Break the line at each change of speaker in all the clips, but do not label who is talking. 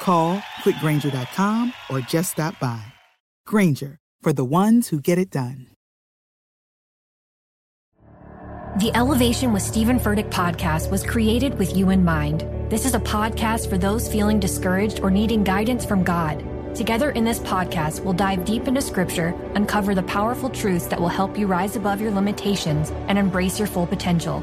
Call click grainger.com or just stop by. Grainger, for the ones who get it done.
The Elevation with Stephen Furtick podcast was created with you in mind. This is a podcast for those feeling discouraged or needing guidance from God. Together in this podcast, we'll dive deep into scripture, uncover the powerful truths that will help you rise above your limitations and embrace your full potential.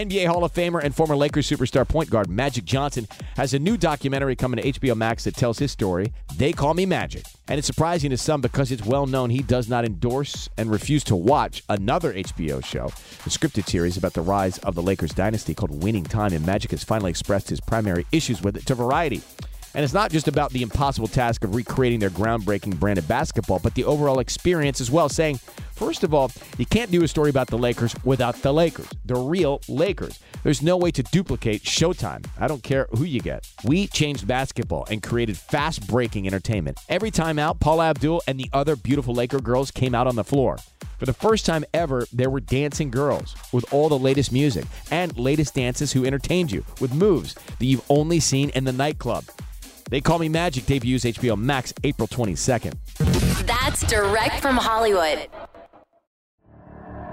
NBA Hall of Famer and former Lakers superstar point guard Magic Johnson has a new documentary coming to HBO Max that tells his story. They call me Magic. And it's surprising to some because it's well known he does not endorse and refuse to watch another HBO show, a scripted series about the rise of the Lakers dynasty called Winning Time. And Magic has finally expressed his primary issues with it to Variety. And it's not just about the impossible task of recreating their groundbreaking brand of basketball, but the overall experience as well, saying, first of all, you can't do a story about the Lakers without the Lakers, the real Lakers. There's no way to duplicate Showtime. I don't care who you get. We changed basketball and created fast breaking entertainment. Every time out, Paula Abdul and the other beautiful Laker girls came out on the floor. For the first time ever, there were dancing girls with all the latest music and latest dances who entertained you with moves that you've only seen in the nightclub. They Call Me Magic debuts HBO Max April 22nd.
That's direct from Hollywood.